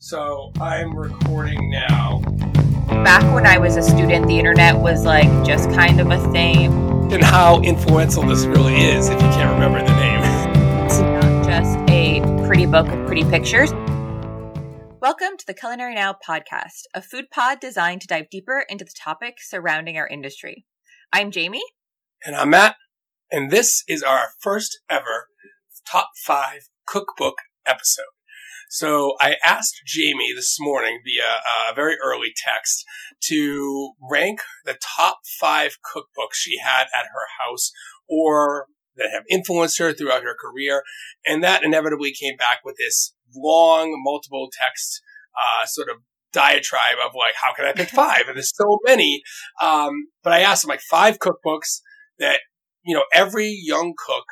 So I'm recording now. Back when I was a student, the internet was like just kind of a thing. And how influential this really is if you can't remember the name. It's not just a pretty book pretty pictures. Welcome to the Culinary Now podcast, a food pod designed to dive deeper into the topics surrounding our industry. I'm Jaime. And I'm Matt. And this is our first ever top five cookbook episode. So I asked Jaime this morning via a very early text to rank the top five cookbooks she had at her house or that have influenced her throughout her career. And that inevitably came back with this long, multiple text, uh, sort of diatribe of like, how can I pick five? And there's so many. Um, but I asked him like five cookbooks that, you know, every young cook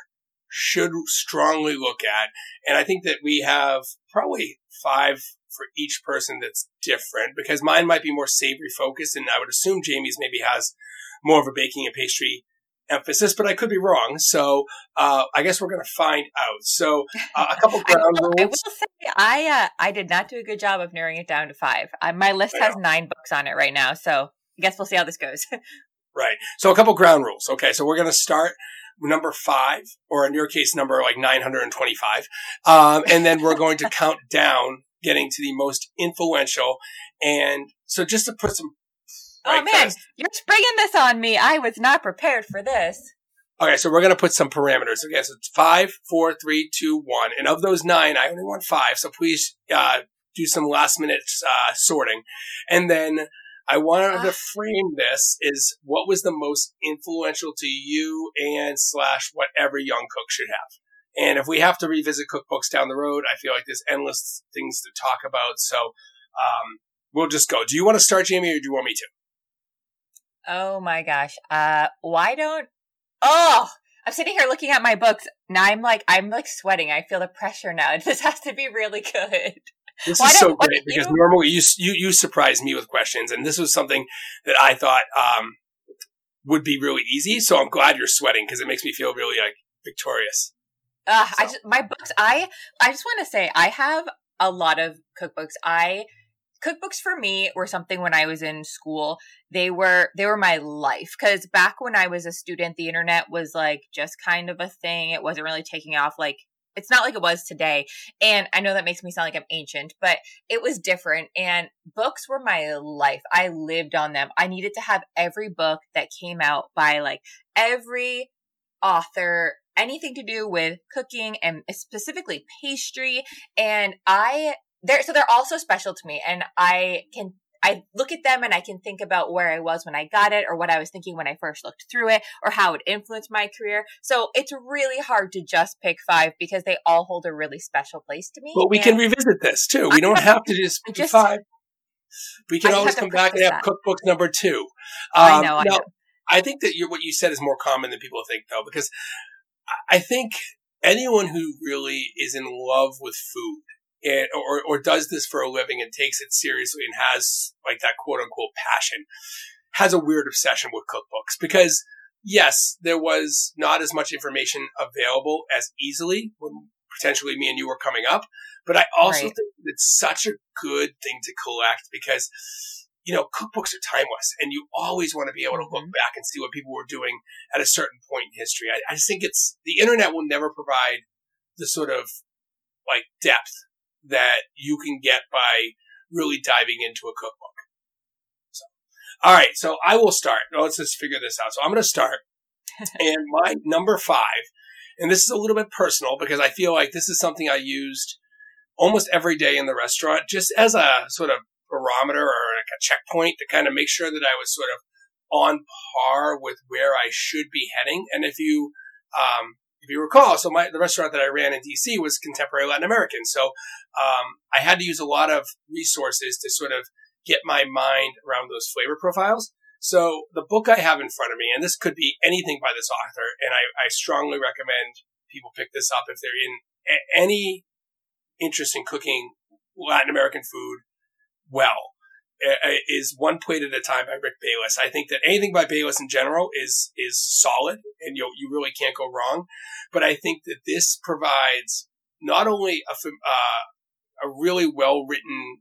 should strongly look at. And I think that we have probably five for each person that's different because mine might be more savory focused. And I would assume Jaime's maybe has more of a baking and pastry emphasis, but I could be wrong. So uh, I guess we're going to find out. So uh, a couple ground I will, rules. I will say I uh, I did not do a good job of narrowing it down to five. Uh, my list has nine books on it right now, so I guess we'll see how this goes. Right. So a couple ground rules. Okay. So we're going to start number five, or in your case, number like 925. Um, and then we're going to count down getting to the most influential. And so just to put some. oh right, man, kinda- you're springing this on me. I was not prepared for this. Okay. So we're going to put some parameters. Okay. So it's five, four, three, two, one. And of those nine, I only want five. So please, uh, do some last minute, uh, sorting. And then I wanted to Ah. frame this is what was the most influential to you and slash what every young cook should have. And if we have to revisit cookbooks down the road, I feel like there's endless things to talk about. So um, we'll just go. Do you want to start, Jaime, or do you want me to? Oh my gosh. Uh, why don't? Oh, I'm sitting here looking at my books. Now I'm like, I'm like sweating. I feel the pressure now. This has to be really good. This Why is so great because you- normally you, you you surprise me with questions, and this was something that I thought um, would be really easy. So I'm glad you're sweating because it makes me feel really like victorious. Uh, I just my books. I I just want to say I have a lot of cookbooks. I cookbooks for me were something when I was in school. They were they were my life because back when I was a student, the internet was like just kind of a thing. It wasn't really taking off like. It's not like it was today. And I know that makes me sound like I'm ancient, but it was different. And books were my life. I lived on them. I needed to have every book that came out by like every author anything to do with cooking and specifically pastry and i they're so they're also special to me and i can i look at them and i can think about where i was when i got it or what i was thinking when i first looked through it or how it influenced my career so it's really hard to just pick five because they all hold a really special place to me But we and- can revisit this too. We don't have to just pick just- five. We can always come back and have practice cookbook number two. I Um, know, I now, know. I think that what you said is more common than people think, though, because I- I think anyone who really is in love with food and, or, or does this for a living and takes it seriously and has like that quote unquote passion has a weird obsession with cookbooks because yes, there was not as much information available as easily when potentially me and you were coming up. But I also Right. think it's such a good thing to collect because, you know, cookbooks are timeless and you always want to be able to look Mhm. back and see what people were doing at a certain point in history. I, I just think it's the internet will never provide the sort of like depth that you can get by really diving into a cookbook. So, all right. So I will start. Let's just figure this out. So I'm going to start. and my number five, and this is a little bit personal because I feel like this is something I used almost every day in the restaurant just as a sort of barometer or like a checkpoint to kind of make sure that I was sort of on par with where I should be heading. And if you, um, if you recall, so my, the restaurant that I ran in DC was contemporary Latin American. So, um, I had to use a lot of resources to sort of get my mind around those flavor profiles. So the book I have in front of me, and this could be anything by this author, and I, I strongly recommend people pick this up if they're in a- any interest in cooking Latin American food well. Uh, is One Plate at a Time by Rick Bayless. I think that anything by Bayless in general is is solid, and you you really can't go wrong. But I think that this provides not only a uh, a really well written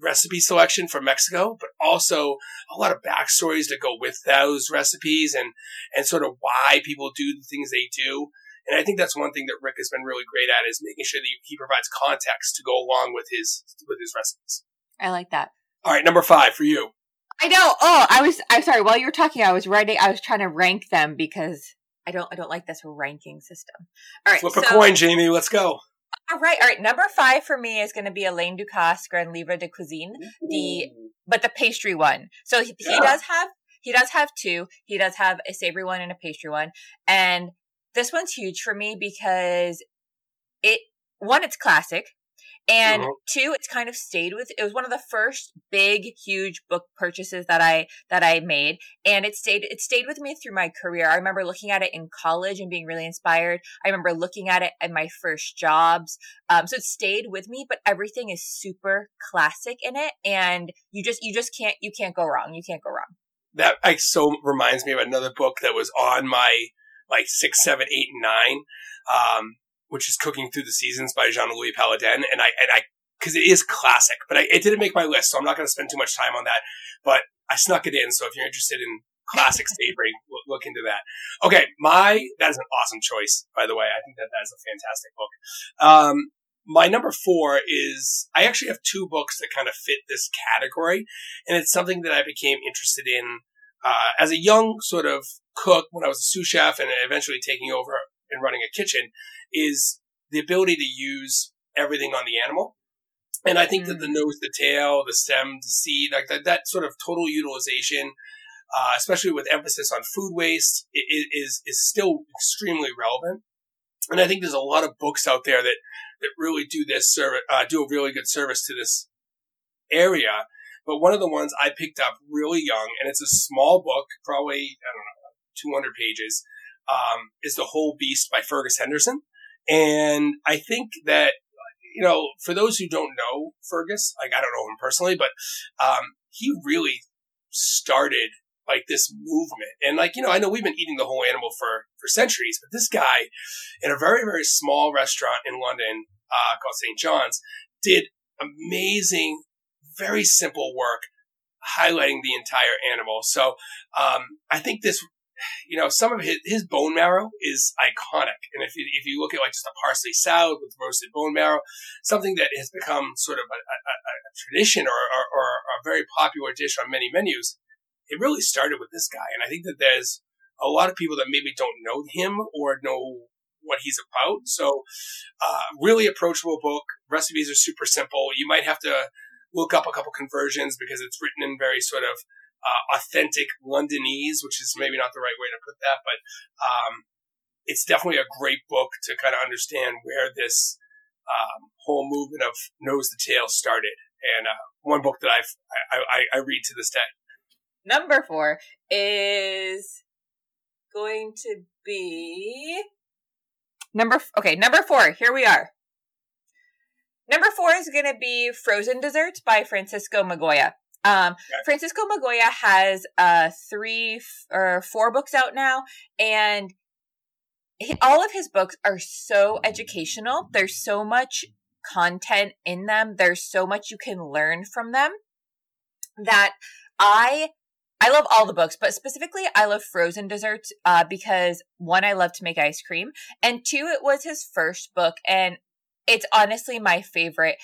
recipe selection from Mexico, but also a lot of backstories to go with those recipes and, and sort of why people do the things they do. And I think that's one thing that Rick has been really great at is making sure that he provides context to go along with his, with his recipes. I like that. All right. Number five for you. I know. Oh, I was, I'm sorry. While you were talking, I was writing, I was trying to rank them because I don't, I don't like this ranking system. All right. Flip so, a coin, Jaime. Let's go. All right, all right. Number five for me is going to be Alain Ducasse Grand Livre de Cuisine, the but the pastry one. So he, yeah. he does have he does have two. He does have a savory one and a pastry one, and this one's huge for me because it one it's classic. And uh-huh. two, it's kind of stayed with, it was one of the first big, huge book purchases that I, that I made. And it stayed, it stayed with me through my career. I remember looking at it in college and being really inspired. I remember looking at it in my first jobs. Um, so it stayed with me, but everything is super classic in it. And you just, you just can't, you can't go wrong. You can't go wrong. That like so reminds me of another book that was on my like six, seven, eight, and nine. Um, which is Cooking Through the Seasons by Jean Louis Palladin, and I and I because it is classic, but I, it didn't make my list, so I'm not going to spend too much time on that. But I snuck it in, so if you're interested in classic savory, look, look into that. Okay, my that is an awesome choice, by the way. I think that that is a fantastic book. Um, my number four is I actually have two books that kind of fit this category, and it's something that I became interested in uh, as a young sort of cook when I was a sous chef and eventually taking over running a kitchen is the ability to use everything on the animal. And I think mm. that the mm. nose, the tail, the stem, the seed, like that, that sort of total utilization, uh, especially with emphasis on food waste, is is still extremely relevant. And I think there's a lot of books out there that that really do this service, uh, do a really good service to this area. But one of the ones I picked up really young, and it's a small book, probably I don't know, 200 pages, um, is The Whole Beast by Fergus Henderson. And I think that, you know, for those who don't know Fergus, like I don't know him personally, but um, he really started like this movement. And like, you know, I know we've been eating the whole animal for, for centuries, but this guy in a very, very small restaurant in London uh, called St. John's did amazing, very simple work highlighting the entire animal. So um, I think this you know, some of his, his bone marrow is iconic. And if you, if you look at like just a parsley salad with roasted bone marrow, something that has become sort of a, a, a tradition or, or, or, a very popular dish on many menus, it really started with this guy. And I think that there's a lot of people that maybe don't know him or know what he's about. So, uh, really approachable book. Recipes are super simple. You might have to look up a couple conversions because it's written in very sort of uh, authentic Londonese, which is maybe not the right way to put that, but um, it's definitely a great book to kind of understand where this um, whole movement of nose to tail started. And uh, one book that I've I, I, I read to this day. Number four is going to be number. Okay, number four. Here we are. Number four is going to be Frozen Desserts by Francisco Migoya. Um, Francisco Migoya has uh, three f- or four books out now, and he, all of his books are so educational. There's so much content in them. There's so much you can learn from them that I I love all the books, but specifically I love frozen desserts uh, because one, I love to make ice cream, and two, it was his first book, and it's honestly my favorite.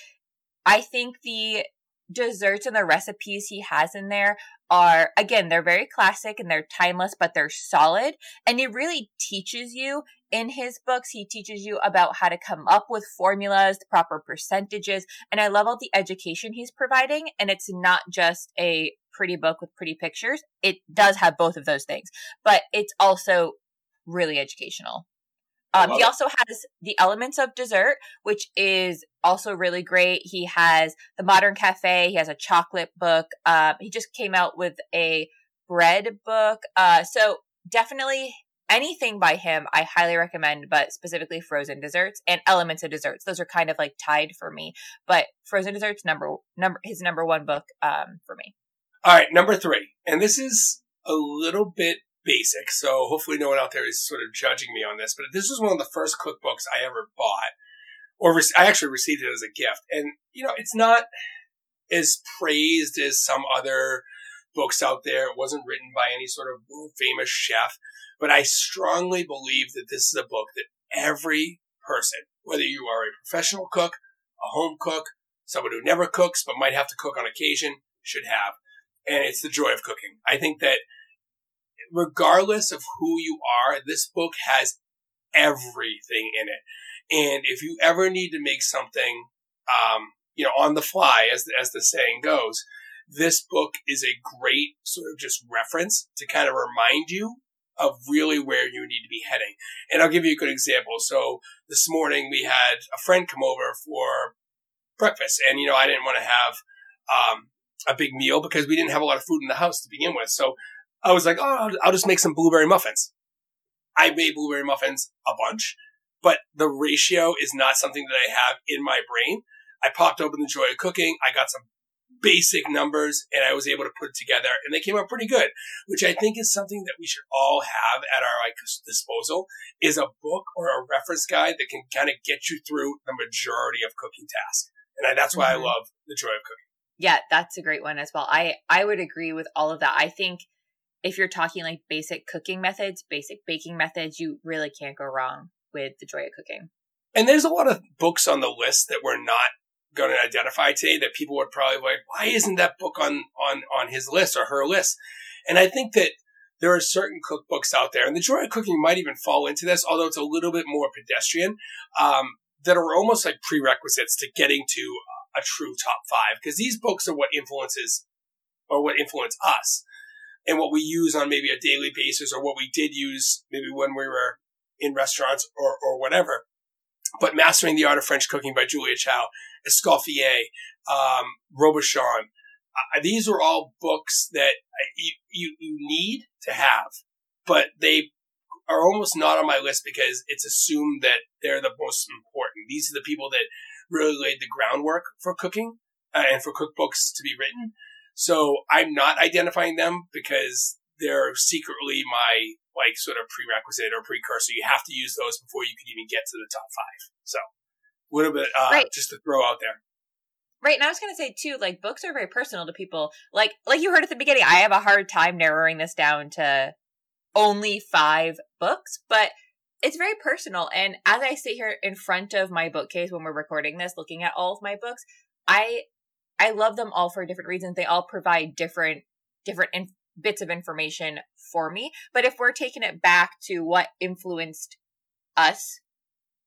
I think the desserts and the recipes he has in there are again they're very classic and they're timeless but they're solid. And he really teaches you in his books. He teaches you about how to come up with formulas the proper percentages. And i love all the education he's providing. And it's not just a pretty book with pretty pictures. It does have both of those things but it's also really educational um, he also has the elements of dessert, which is also really great. He has the Modern Cafe. He has a chocolate book. Um, he just came out with a bread book. Uh, so definitely anything by him, I highly recommend, but specifically frozen desserts and elements of desserts. Those are kind of like tied for me, but frozen desserts number, number, his number one book, um, for me. All right. Number three. And this is a little bit basic, so hopefully no one out there is sort of judging me on this. But this was one of the first cookbooks I ever bought or re- I actually received it as a gift. And, you know, it's not as praised as some other books out there. It wasn't written by any sort of famous chef, but I strongly believe that this is a book that every person, whether you are a professional cook, a home cook, someone who never cooks but might have to cook on occasion, should have. And it's the joy of cooking. I think that regardless of who you are, this book has everything in it. And if you ever need to make something, um, you know, on the fly, as as the saying goes, this book is a great sort of just reference to kind of remind you of really where you need to be heading. And I'll give you a good example. So this morning we had a friend come over for breakfast, and you know, I didn't want to have um, a big meal because we didn't have a lot of food in the house to begin with. So I was like, oh, I'll just make some blueberry muffins. I made blueberry muffins a bunch, but the ratio is not something that I have in my brain. I popped open the joy of cooking. I got some basic numbers and I was able to put it together and they came out pretty good, which I think is something that we should all have at our like disposal is a book or a reference guide that can kind of get you through the majority of cooking tasks. And I, that's why mm-hmm. I love the joy of cooking. Yeah, that's a great one as well. I I would agree with all of that. I think if you're talking like basic cooking methods, basic baking methods, you really can't go wrong with the joy of cooking. And there's a lot of books on the list that we're not going to identify today that people would probably like, why isn't that book on, on, on his list or her list? And I think that there are certain cookbooks out there, and the joy of cooking might even fall into this, although it's a little bit more pedestrian, um, that are almost like prerequisites to getting to a true top five. Because these books are what influences or what influence us and what we use on maybe a daily basis or what we did use maybe when we were in restaurants or, or whatever. But Mastering the Art of French Cooking by Julia Child, Escoffier, um, Robuchon, uh, these are all books that you, you, you need to have, but they are almost not on my list because it's assumed that they're the most important. These are the people that really laid the groundwork for cooking uh, and for cookbooks to be written. So I'm not identifying them because they're secretly my like sort of prerequisite or precursor. You have to use those before you can even get to the top five. So a little bit uh, right. just to throw out there. Right, and I was going to say too, like books are very personal to people. Like, like you heard at the beginning, I have a hard time narrowing this down to only five books, but it's very personal. And as I sit here in front of my bookcase when we're recording this, looking at all of my books, I I love them all for different reasons. They all provide different different in- bits of information for me. But if we're taking it back to what influenced us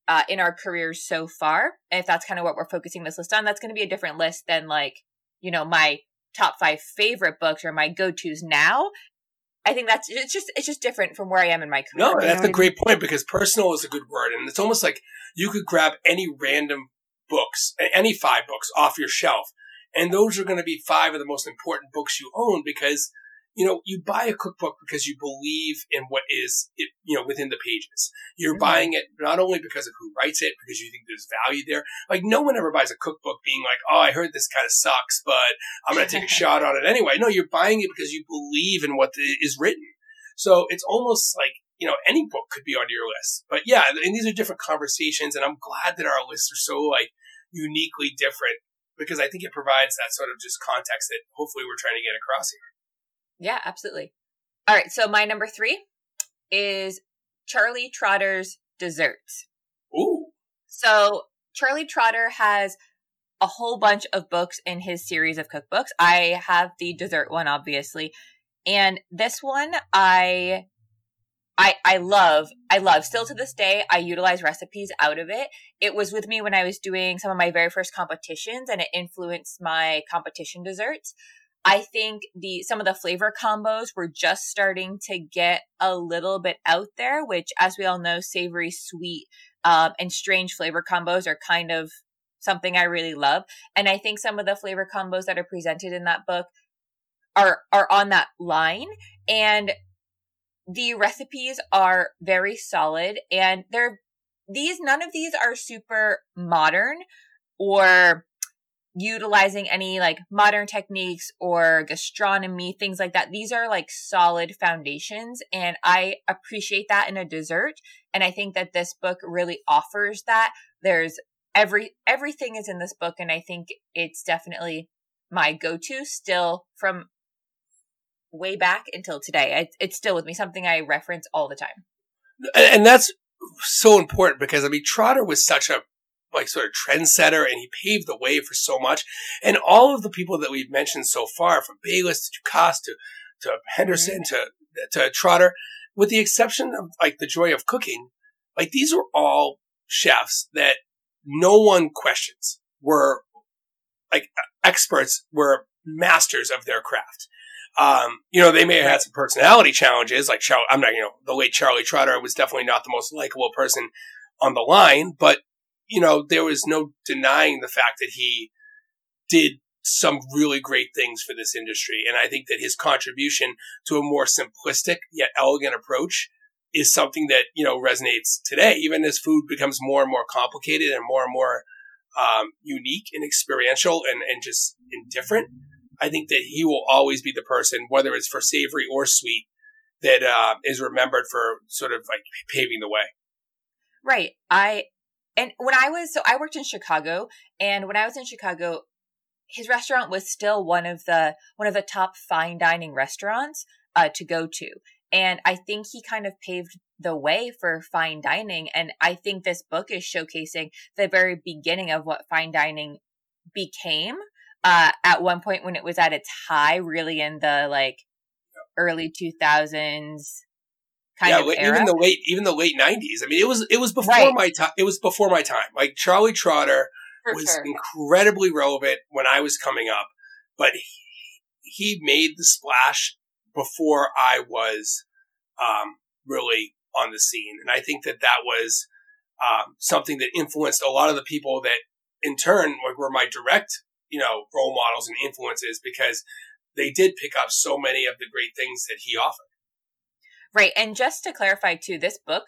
uh, in our careers so far, and if that's kind of what we're focusing this list on, that's going to be a different list than like you know my top five favorite books or my go tos now. I think that's it's just it's just different from where I am in my career. No, that's a great point because personal is a good word, and it's almost like you could grab any random books, any five books off your shelf, and those are going to be five of the most important books you own because, you know, you buy a cookbook because you believe in what is, you know, within the pages. You're mm-hmm. buying it not only because of who writes it, because you think there's value there. Like no one ever buys a cookbook being like, oh, I heard this kind of sucks, but I'm going to take a shot on it anyway. No, you're buying it because you believe in what is written. So it's almost like, you know, any book could be on your list. But yeah, and these are different conversations, and I'm glad that our lists are so like uniquely different because I think it provides that sort of just context that hopefully we're trying to get across here. Yeah, absolutely. All right, so my number three is Charlie Trotter's Desserts. Ooh. So Charlie Trotter has a whole bunch of books in his series of cookbooks. I have the dessert one, obviously. And this one I I I love I love still to this day I utilize recipes out of it. It was with me when I was doing some of my very first competitions and it influenced my competition desserts. I think the some of the flavor combos were just starting to get a little bit out there, which as we all know savory, sweet, um, and strange flavor combos are kind of something I really love. And I think some of the flavor combos that are presented in that book are are on that line and the recipes are very solid and they're these none of these are super modern or utilizing any like modern techniques or gastronomy things like that. These are like solid foundations and i appreciate that in a dessert and i think that this book really offers that. There's every everything is in this book and I think it's definitely my go-to still from way back until today. it's still with me, something I reference all the time. And that's so important because I mean Trotter was such a like sort of trendsetter and he paved the way for so much. And all of the people that we've mentioned so far, from Bayless to Ducasse to, to Henderson mm-hmm. to, to Trotter, with the exception of like the joy of cooking, like these are all chefs that no one questions were like experts were masters of their craft. Um, you know, they may have had some personality challenges, like Char- I'm not, you know, the late Charlie Trotter was definitely not the most likable person on the line, but you know, there was no denying the fact that he did some really great things for this industry. And I think that his contribution to a more simplistic yet elegant approach is something that, you know, resonates today, even as food becomes more and more complicated and more and more um, unique and experiential and, and just indifferent. I think that he will always be the person, whether it's for savory or sweet, that uh, is remembered for sort of like paving the way. Right. I and when I was so I worked in Chicago, and when I was in Chicago, his restaurant was still one of the one of the top fine dining restaurants uh, to go to, and I think he kind of paved the way for fine dining. And I think this book is showcasing the very beginning of what fine dining became. Uh, at one point when it was at its high, really in the like early 2000s, kind yeah, of era. even the late even the late nineties. I mean, it was it was before right. my time. It was before my time. Like Charlie Trotter For was sure. incredibly relevant when I was coming up, but he, he made the splash before I was um, really on the scene, and I think that that was um, something that influenced a lot of the people that, in turn, like were my direct you know role models and influences because they did pick up so many of the great things that he offered. Right. And just to clarify too, this book,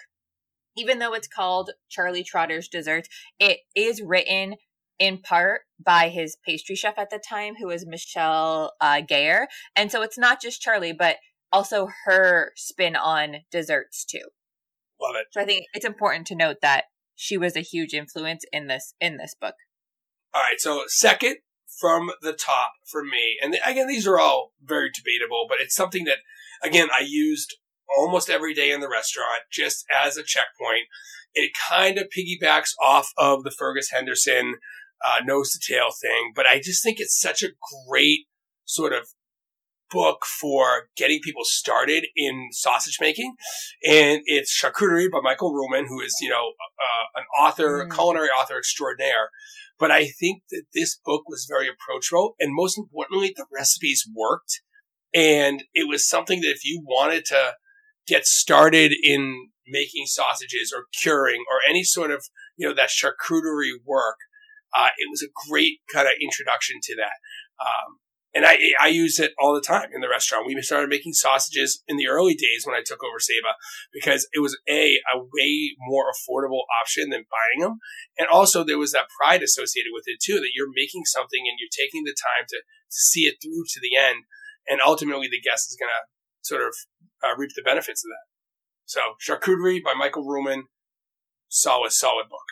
even though it's called Charlie Trotter's Dessert, it is written in part by his pastry chef at the time, who was Michelle uh, Gayer. And so it's not just Charlie, but also her spin on desserts too. Love it. So I think it's important to note that she was a huge influence in this in this book. All right, so second from the top for me, and again these are all very debatable, but it's something that again I used almost every day in the restaurant just as a checkpoint. It kind of piggybacks off of the Fergus Henderson uh, nose to tail thing, but I just think it's such a great sort of book for getting people started in sausage making. And it's Charcuterie by Michael Ruhlman, who is, you know, uh, an author, mm. culinary author extraordinaire. But I think that this book was very approachable. And most importantly, the recipes worked. And it was something that if you wanted to get started in making sausages or curing or any sort of, you know, that charcuterie work, uh, it was a great kind of introduction to that. Um, and I, I use it all the time in the restaurant. We started making sausages in the early days when I took over Saba because it was a, a way more affordable option than buying them. And also there was that pride associated with it too, that you're making something and you're taking the time to, to see it through to the end. And ultimately the guest is going to sort of uh, reap the benefits of that. So, Charcuterie by Michael Ruhlman, solid, solid book.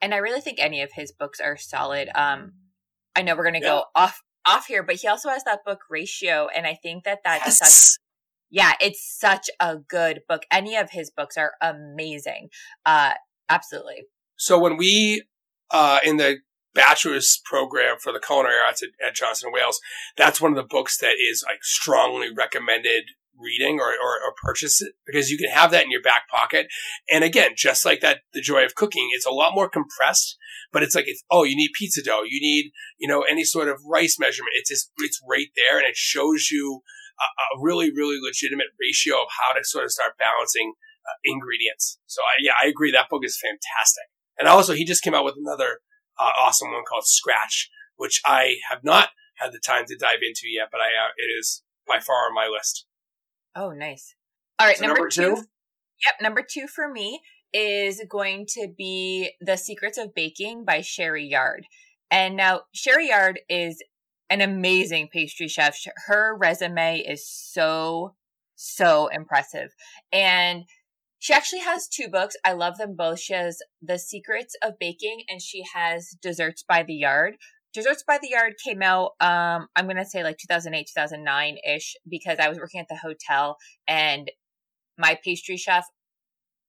And I really think any of his books are solid. Um, I know we're going to yeah. go off off here, but he also has that book Ratio, and I think that that's yes. such. Yeah, it's such a good book. Any of his books are amazing. Uh, absolutely. So when we uh, in the bachelor's program for the culinary arts at, at Johnson Wales, that's one of the books that is like strongly recommended reading or, or, or, purchase it because you can have that in your back pocket. And again, just like that, the joy of cooking, it's a lot more compressed, but it's like, it's, oh, you need pizza dough. You need, you know, any sort of rice measurement. It's just, it's right there and it shows you a, a really, really legitimate ratio of how to sort of start balancing uh, ingredients. So I, yeah, I agree. That book is fantastic. And also he just came out with another uh, awesome one called Scratch, which I have not had the time to dive into yet, but I uh, it is by far on my list. Oh, nice. All right, so number, number two. two. Yep, number two for me is going to be The Secrets of Baking by Sherry Yard. And now Sherry Yard is an amazing pastry chef. Her resume is so, so impressive. And She actually has two books. I love them both. She has The Secrets of Baking and she has Desserts by the Yard. Desserts by the Yard came out, um, I'm going to say like 2008, 2009 ish, because I was working at the hotel and my pastry chef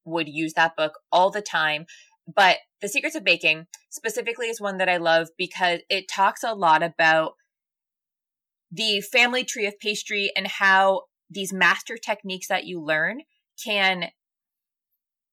would use that book all the time. But The Secrets of Baking specifically is one that I love because it talks a lot about the family tree of pastry and how these master techniques that you learn can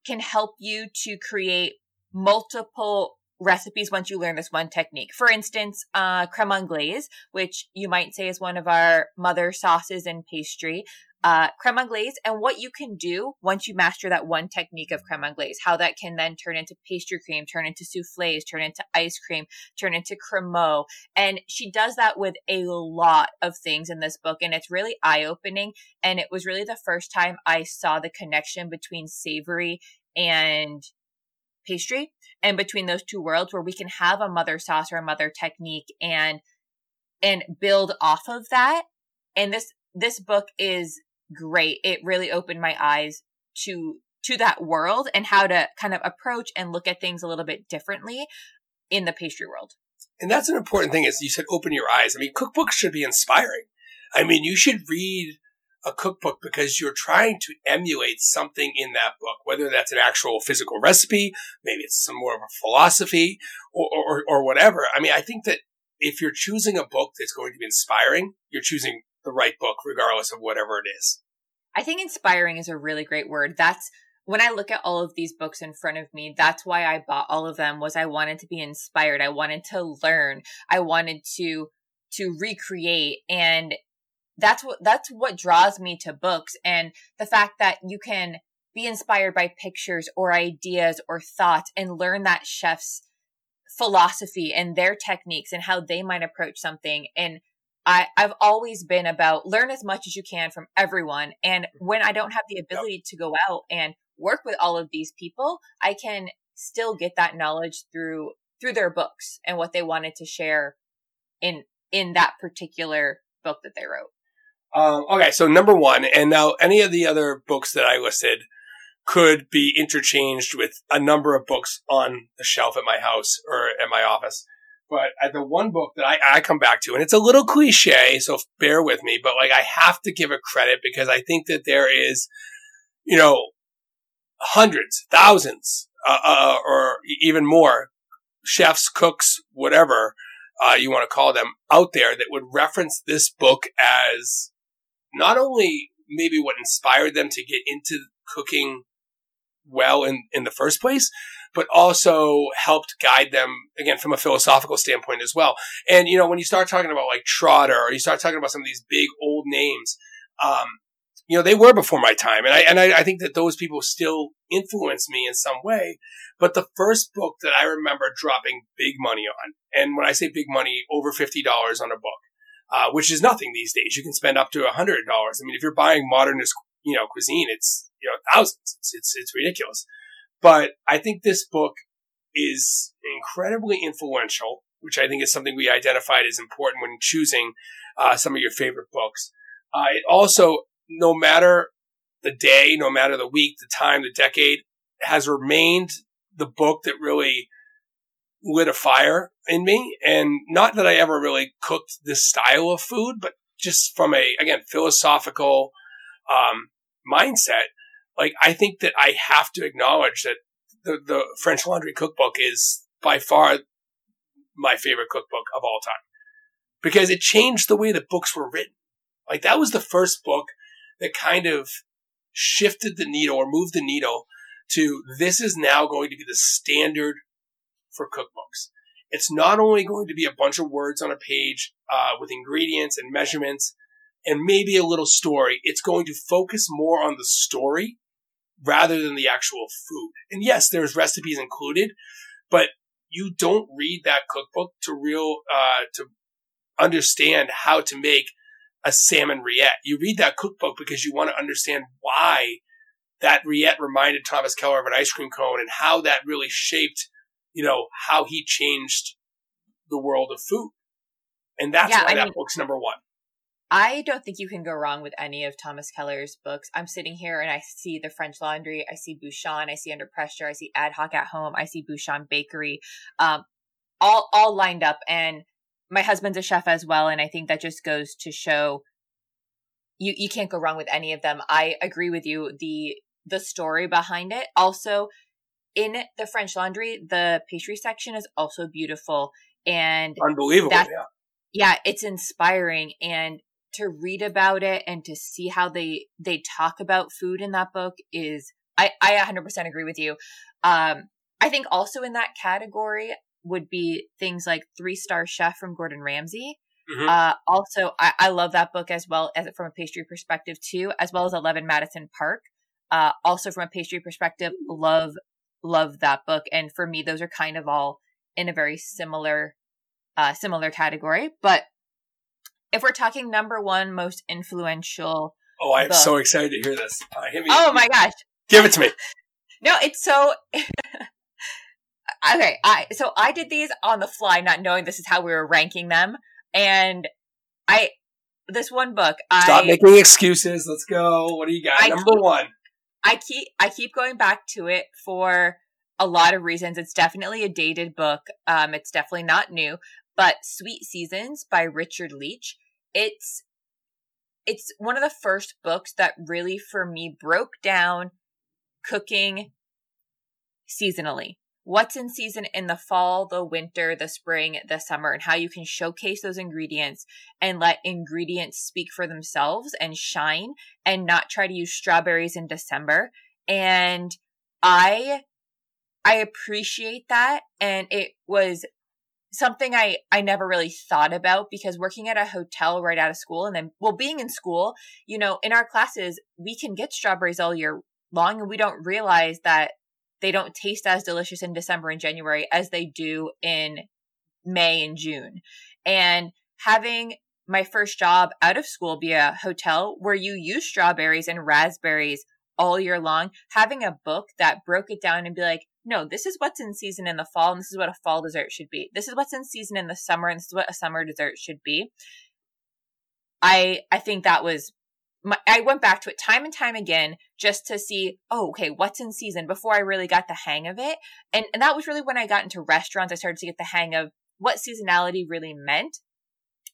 can help you to create multiple recipes once you learn this one technique. For instance, uh, creme anglaise, which you might say is one of our mother sauces in pastry uh, creme anglaise and what you can do once you master that one technique of creme anglaise, how that can then turn into pastry cream, turn into souffles, turn into ice cream, turn into cremeux. And she does that with a lot of things in this book. And it's really eye opening. And it was really the first time I saw the connection between savory and pastry and between those two worlds where we can have a mother sauce or a mother technique and and build off of that and this this book is great. It really opened my eyes to to that world and how to kind of approach and look at things a little bit differently in the pastry world. And that's an important thing is you said open your eyes. I mean, cookbooks should be inspiring. I mean, you should read a cookbook because you're trying to emulate something in that book, whether that's an actual physical recipe, maybe it's some more of a philosophy or, or, or whatever. I mean, I think that if you're choosing a book that's going to be inspiring, you're choosing the right book, regardless of whatever it is. I think inspiring is a really great word. That's when I look at all of these books in front of me, that's why I bought all of them was I wanted to be inspired. I wanted to learn. I wanted to to recreate and that's what that's what draws me to books and the fact that you can be inspired by pictures or ideas or thoughts and learn that chef's philosophy and their techniques and how they might approach something and I, I've always been about learn as much as you can from everyone. And mm-hmm. when I don't have the ability to go out and work with all of these people, I can still get that knowledge through through their books and what they wanted to share in in that particular book that they wrote. Um, okay, so number one, and now any of the other books that I listed could be interchanged with a number of books on the shelf at my house or at my office. But the one book that I, I come back to, and it's a little cliche, so bear with me, but like I have to give it credit because I think that there is, you know, hundreds, thousands, uh, uh, or even more chefs, cooks, whatever uh, you want to call them out there that would reference this book as not only maybe what inspired them to get into cooking well in, in the first place, but also helped guide them again from a philosophical standpoint as well. And you know, when you start talking about like Trotter or you start talking about some of these big old names, um, you know, they were before my time, and I and I, I think that those people still influence me in some way. But the first book that I remember dropping big money on, and when I say big money, over fifty dollars on a book, uh, which is nothing these days. You can spend up to a hundred dollars. I mean, if you're buying modernist, you know, cuisine, it's you know thousands. It's it's, it's ridiculous. But I think this book is incredibly influential, which I think is something we identified as important when choosing uh, some of your favorite books. Uh, it also, no matter the day, no matter the week, the time, the decade, has remained the book that really lit a fire in me. And not that I ever really cooked this style of food, but just from a, again, philosophical um, mindset, like I think that I have to acknowledge that the, the French Laundry Cookbook is by far my favorite cookbook of all time because it changed the way that books were written. Like that was the first book that kind of shifted the needle or moved the needle to this is now going to be the standard for cookbooks. It's not only going to be a bunch of words on a page uh, with ingredients and measurements and maybe a little story. It's going to focus more on the story rather than the actual food. And yes, there's recipes included, but you don't read that cookbook to real uh, to understand how to make a salmon rillette. You read that cookbook because you want to understand why that rillette reminded Thomas Keller of an ice cream cone and how that really shaped, you know, how he changed the world of food. And that's yeah, why I that mean, book's number one. I don't think you can go wrong with any of Thomas Keller's books. I'm sitting here and I see The French Laundry, I see Bouchon, I see Under Pressure, I see Ad Hoc at Home, I see Bouchon Bakery, um, all all lined up. And my husband's a chef as well, and I think that just goes to show you you can't go wrong with any of them. I agree with you. The the story behind it also in the French Laundry, the pastry section is also beautiful and unbelievable. yeah. Yeah, it's inspiring and to read about it and to see how they they talk about food in that book is I I 100% agree with you. Um I think also in that category would be things like Three Star Chef from Gordon Ramsay. Mm-hmm. Uh, also, I, I love that book as well as from a pastry perspective too, as well as Eleven Madison Park. Uh, also from a pastry perspective, love love that book, and for me, those are kind of all in a very similar uh, similar category. But if we're talking number one most influential. Oh, I'm book, so excited to hear this. Uh, me, oh my gosh. Give it to me. no, it's so. okay, I so I did these on the fly, not knowing this is how we were ranking them, and I this one book. Stop I, making excuses. Let's go. What do you got? I Number one. I keep I keep going back to it for a lot of reasons. It's definitely a dated book. Um, it's definitely not new. But Sweet Seasons by Richard Leach it's it's one of the first books that really for me broke down cooking seasonally what's in season in the fall, the winter, the spring, the summer, and how you can showcase those ingredients and let ingredients speak for themselves and shine and not try to use strawberries in December. And I, I appreciate that. And it was something I, I never really thought about because working at a hotel right out of school and then, well, being in school, you know, in our classes, we can get strawberries all year long and we don't realize that they don't taste as delicious in December and January as they do in May and June. And having my first job out of school be a hotel where you use strawberries and raspberries all year long, having a book that broke it down and be like, no, this is what's in season in the fall, and this is what a fall dessert should be. This is what's in season in the summer, and this is what a summer dessert should be. I I think that was my, I went back to it time and time again just to see, oh, okay, what's in season before I really got the hang of it. And and that was really when I got into restaurants. I started to get the hang of what seasonality really meant.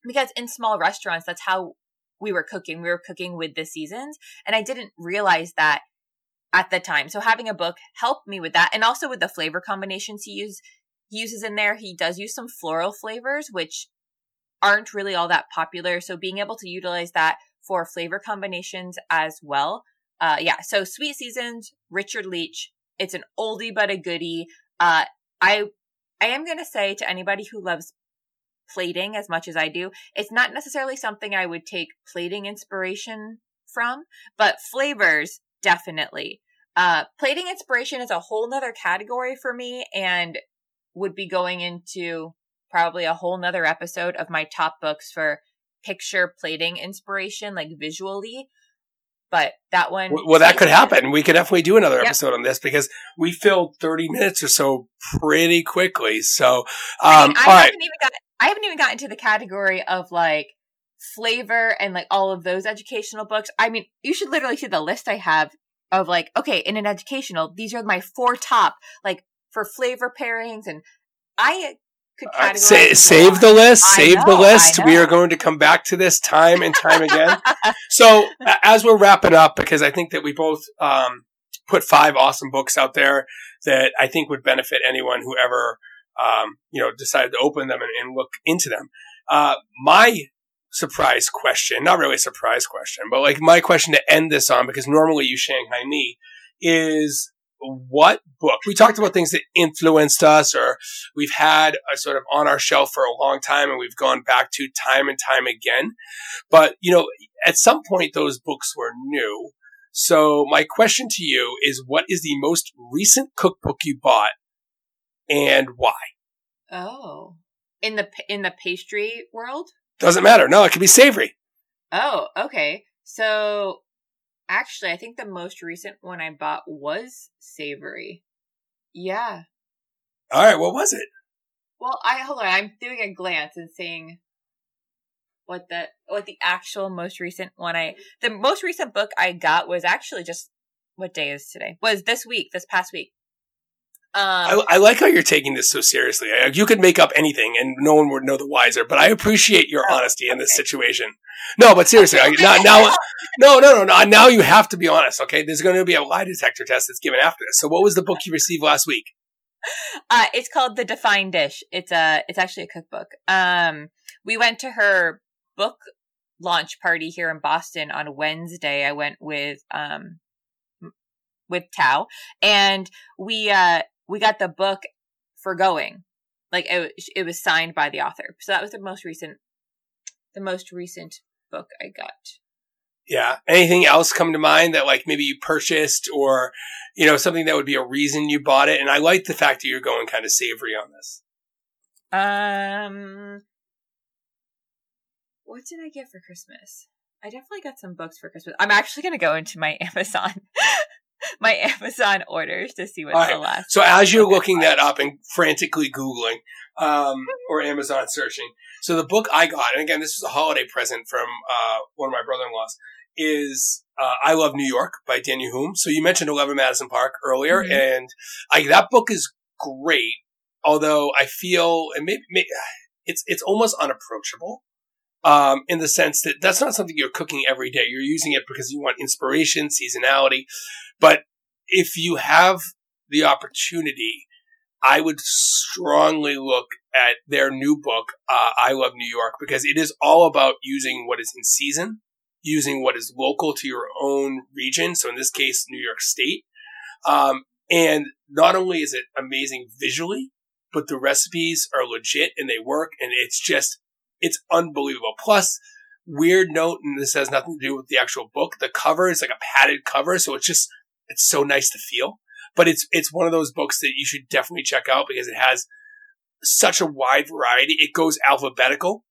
Because in small restaurants, that's how we were cooking. We were cooking with the seasons. And I didn't realize that at the time. So having a book helped me with that. And also with the flavor combinations he use he uses in there. He does use some floral flavors, which aren't really all that popular. So being able to utilize that for flavor combinations as well. Uh, yeah. So Sweet Seasons, Richard Leach. It's an oldie but a goodie. Uh, I, I am to say to anybody who loves plating as much as I do, it's not necessarily something I would take plating inspiration from, but flavors definitely. Uh, plating inspiration is a whole nother category for me and would be going into probably a whole nother episode of my top books for picture plating inspiration, like visually. But that one. Well, that could happen. We could definitely do another yep. episode on this because we filled 30 minutes or so pretty quickly. So, um, I, mean, I haven't right. even got, I haven't even gotten to the category of like flavor and like all of those educational books. I mean, you should literally see the list I have of like, okay, in an educational, these are my four top, like for flavor pairings. And I uh, say, save the list. Save know, the list. We are going to come back to this time and time again. so as we're wrapping up, because I think that we both um, put five awesome books out there that I think would benefit anyone who ever um, you know decided to open them and, and look into them. Uh, my surprise question, not really a surprise question, but like my question to end this on, because normally you Shanghai me, is what book we talked about things that influenced us or we've had a sort of on our shelf for a long time and we've gone back to time and time again. But you know at some point those books were new. So my question to you is what is the most recent cookbook you bought and why? Oh. In the in the pastry world? Doesn't matter. No it could be savory. Oh okay. So Actually, I think the most recent one I bought was savory. Yeah. All right, what was it? Well, I hold on. I'm doing a glance and seeing what the what the actual most recent one I the most recent book I got was actually just what day is today? Was this week, this past week. Um, I, I, like how you're taking this so seriously. You could make up anything and no one would know the wiser, but I appreciate your oh, honesty in this situation. No, but seriously, I, now, now, no, no, no, no, now you have to be honest, okay? There's going to be a lie detector test that's given after this. So what was the book you received last week? Uh, it's called The Defined Dish. It's a, it's actually a cookbook. Um, we went to her book launch party here in Boston on Wednesday. I went with, um, with Tao and we, uh, we got the book for going. Like it, it was signed by the author. So that was the most recent, the most recent book I got. Yeah. Anything else come to mind that like maybe you purchased or, you know, something that would be a reason you bought it? And I like the fact that you're going kind of savory on this. Um, what did I get for Christmas? I definitely got some books for Christmas. I'm actually going to go into my Amazon my Amazon orders to see what's right. the last. So as you're looking that up and frantically googling um, or Amazon searching, so the book I got, and again, this was a holiday present from uh, one of my brother-in-laws, is uh, I Love New York by Daniel Humm. So you mentioned Eleven Madison Park earlier, mm-hmm. and I, that book is great. Although I feel, and maybe, maybe it's it's almost unapproachable um, in the sense that that's not something you're cooking every day. You're using it because you want inspiration, seasonality. But if you have the opportunity, I would strongly look at their new book, uh, I Love New York, because it is all about using what is in season, using what is local to your own region. So in this case, New York State. Um, and not only is it amazing visually, but the recipes are legit and they work and it's just, it's unbelievable. Plus, weird note, and this has nothing to do with the actual book. The cover is like a padded cover, so it's just it's so nice to feel. But it's it's one of those books that you should definitely check out because it has such a wide variety. It goes alphabetical.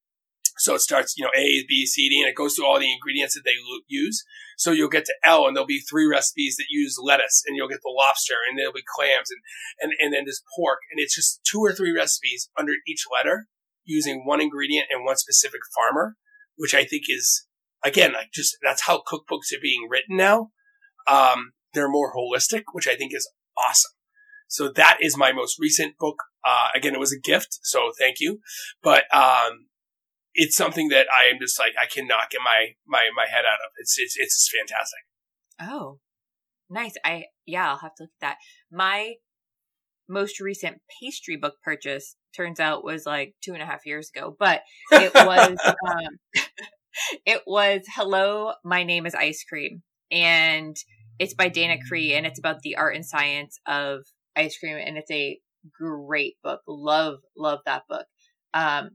So it starts, you know, A, B, C, D, and it goes through all the ingredients that they use. So you'll get to L and there'll be three recipes that use lettuce and you'll get the lobster and there'll be clams and, and, and then there's pork. And it's just two or three recipes under each letter using one ingredient and one specific farmer, which I think is, again, like just, that's how cookbooks are being written now. Um, they're more holistic, which I think is awesome. So that is my most recent book. Uh, again, it was a gift, so thank you. But um, it's something that I am just like I cannot get my my my head out of. It's it's it's fantastic. Oh, nice. I yeah, I'll have to look at that. My most recent pastry book purchase turns out was like two and a half years ago, but it was um, it was Hello, my name is Ice Cream, and it's by Dana Cree and it's about the art and science of ice cream and it's a great book. Love, love that book. Um,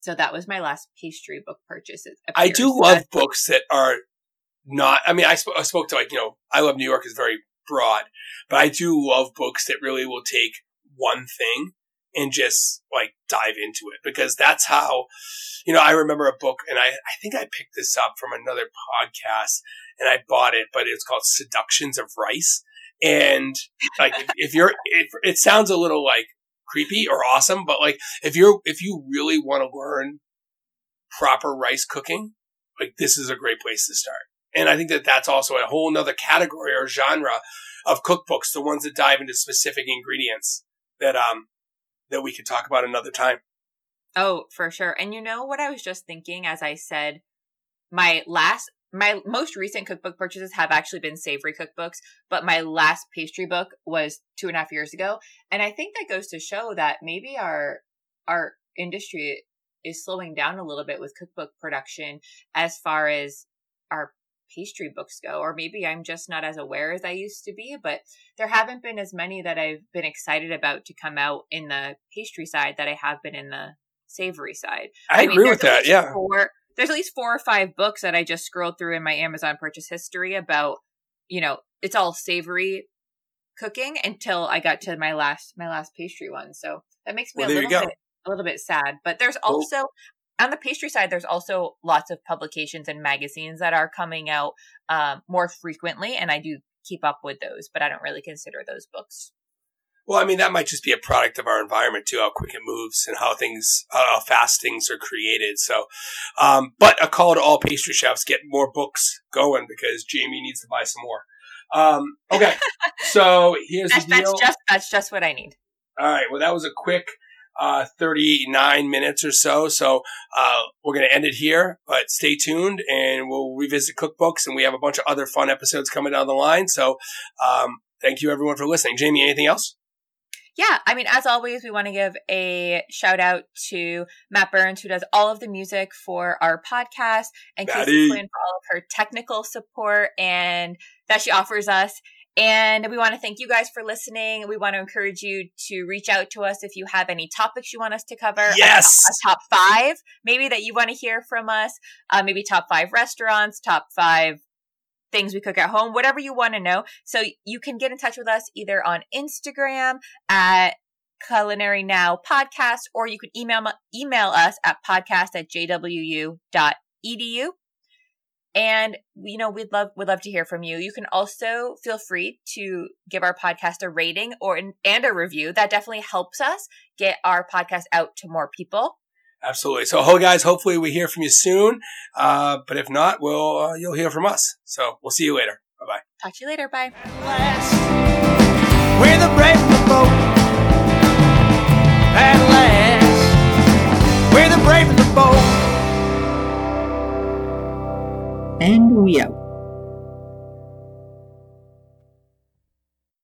so that was my last pastry book purchase. I do love books that are not, I mean, I, sp- I spoke to like, you know, I love New York is very broad, but I do love books that really will take one thing and just like dive into it because that's how, you know, I remember a book and I, I think I picked this up from another podcast and I bought it, but it's called Seductions of Rice. And like, if, if you're, if, it sounds a little like creepy or awesome, but like, if you're, if you really want to learn proper rice cooking, like this is a great place to start. And I think that that's also a whole nother category or genre of cookbooks, the ones that dive into specific ingredients that, um, that we could talk about another time. Oh, for sure. And you know what I was just thinking as I said, my last, my most recent cookbook purchases have actually been savory cookbooks, but my last pastry book was two and a half years ago. And I think that goes to show that maybe our, our industry is slowing down a little bit with cookbook production as far as our pastry books go, or maybe I'm just not as aware as I used to be, but there haven't been as many that I've been excited about to come out in the pastry side that I have been in the savory side. I, I mean, agree with that. Yeah. Four, there's at least four or five books that I just scrolled through in my Amazon purchase history about, you know, it's all savory cooking until I got to my last my last pastry one. So that makes me well, a little bit a little bit sad. But there's also on the pastry side, there's also lots of publications and magazines that are coming out um, more frequently, and I do keep up with those, but I don't really consider those books. Well, I mean, that might just be a product of our environment too, how quick it moves and how things, how fast things are created. So, um, but a call to all pastry chefs, get more books going because Jaime needs to buy some more. Um, okay. so here's that's, the deal. That's just, that's just what I need. All right. Well, that was a quick, uh, 39 minutes or so. So, uh, we're going to end it here, but stay tuned and we'll revisit cookbooks and we have a bunch of other fun episodes coming down the line. So, um, thank you everyone for listening. Jaime, anything else? yeah, I mean, as always, we want to give a shout out to Matt Burns, who does all of the music for our podcast, and Maddie. Casey Quinn for all of her technical support and that she offers us. And we want to thank you guys for listening. We want to encourage you to reach out to us if you have any topics you want us to cover. a Yes. top, a top five, maybe that you want to hear from us. Uh, maybe top five restaurants, top five things we cook at home, whatever you want to know. So you can get in touch with us either on Instagram at Culinary Now Podcast, or you can email email us at podcast at jwu.edu. And you know, we'd love would love to hear from you. You can also feel free to give our podcast a rating or and a review. That definitely helps us get our podcast out to more people. Absolutely. So, ho guys, hopefully we hear from you soon. Uh, but if not, we'll uh, you'll hear from us. So we'll see you later. Bye bye. Talk to you later. Bye. And we out.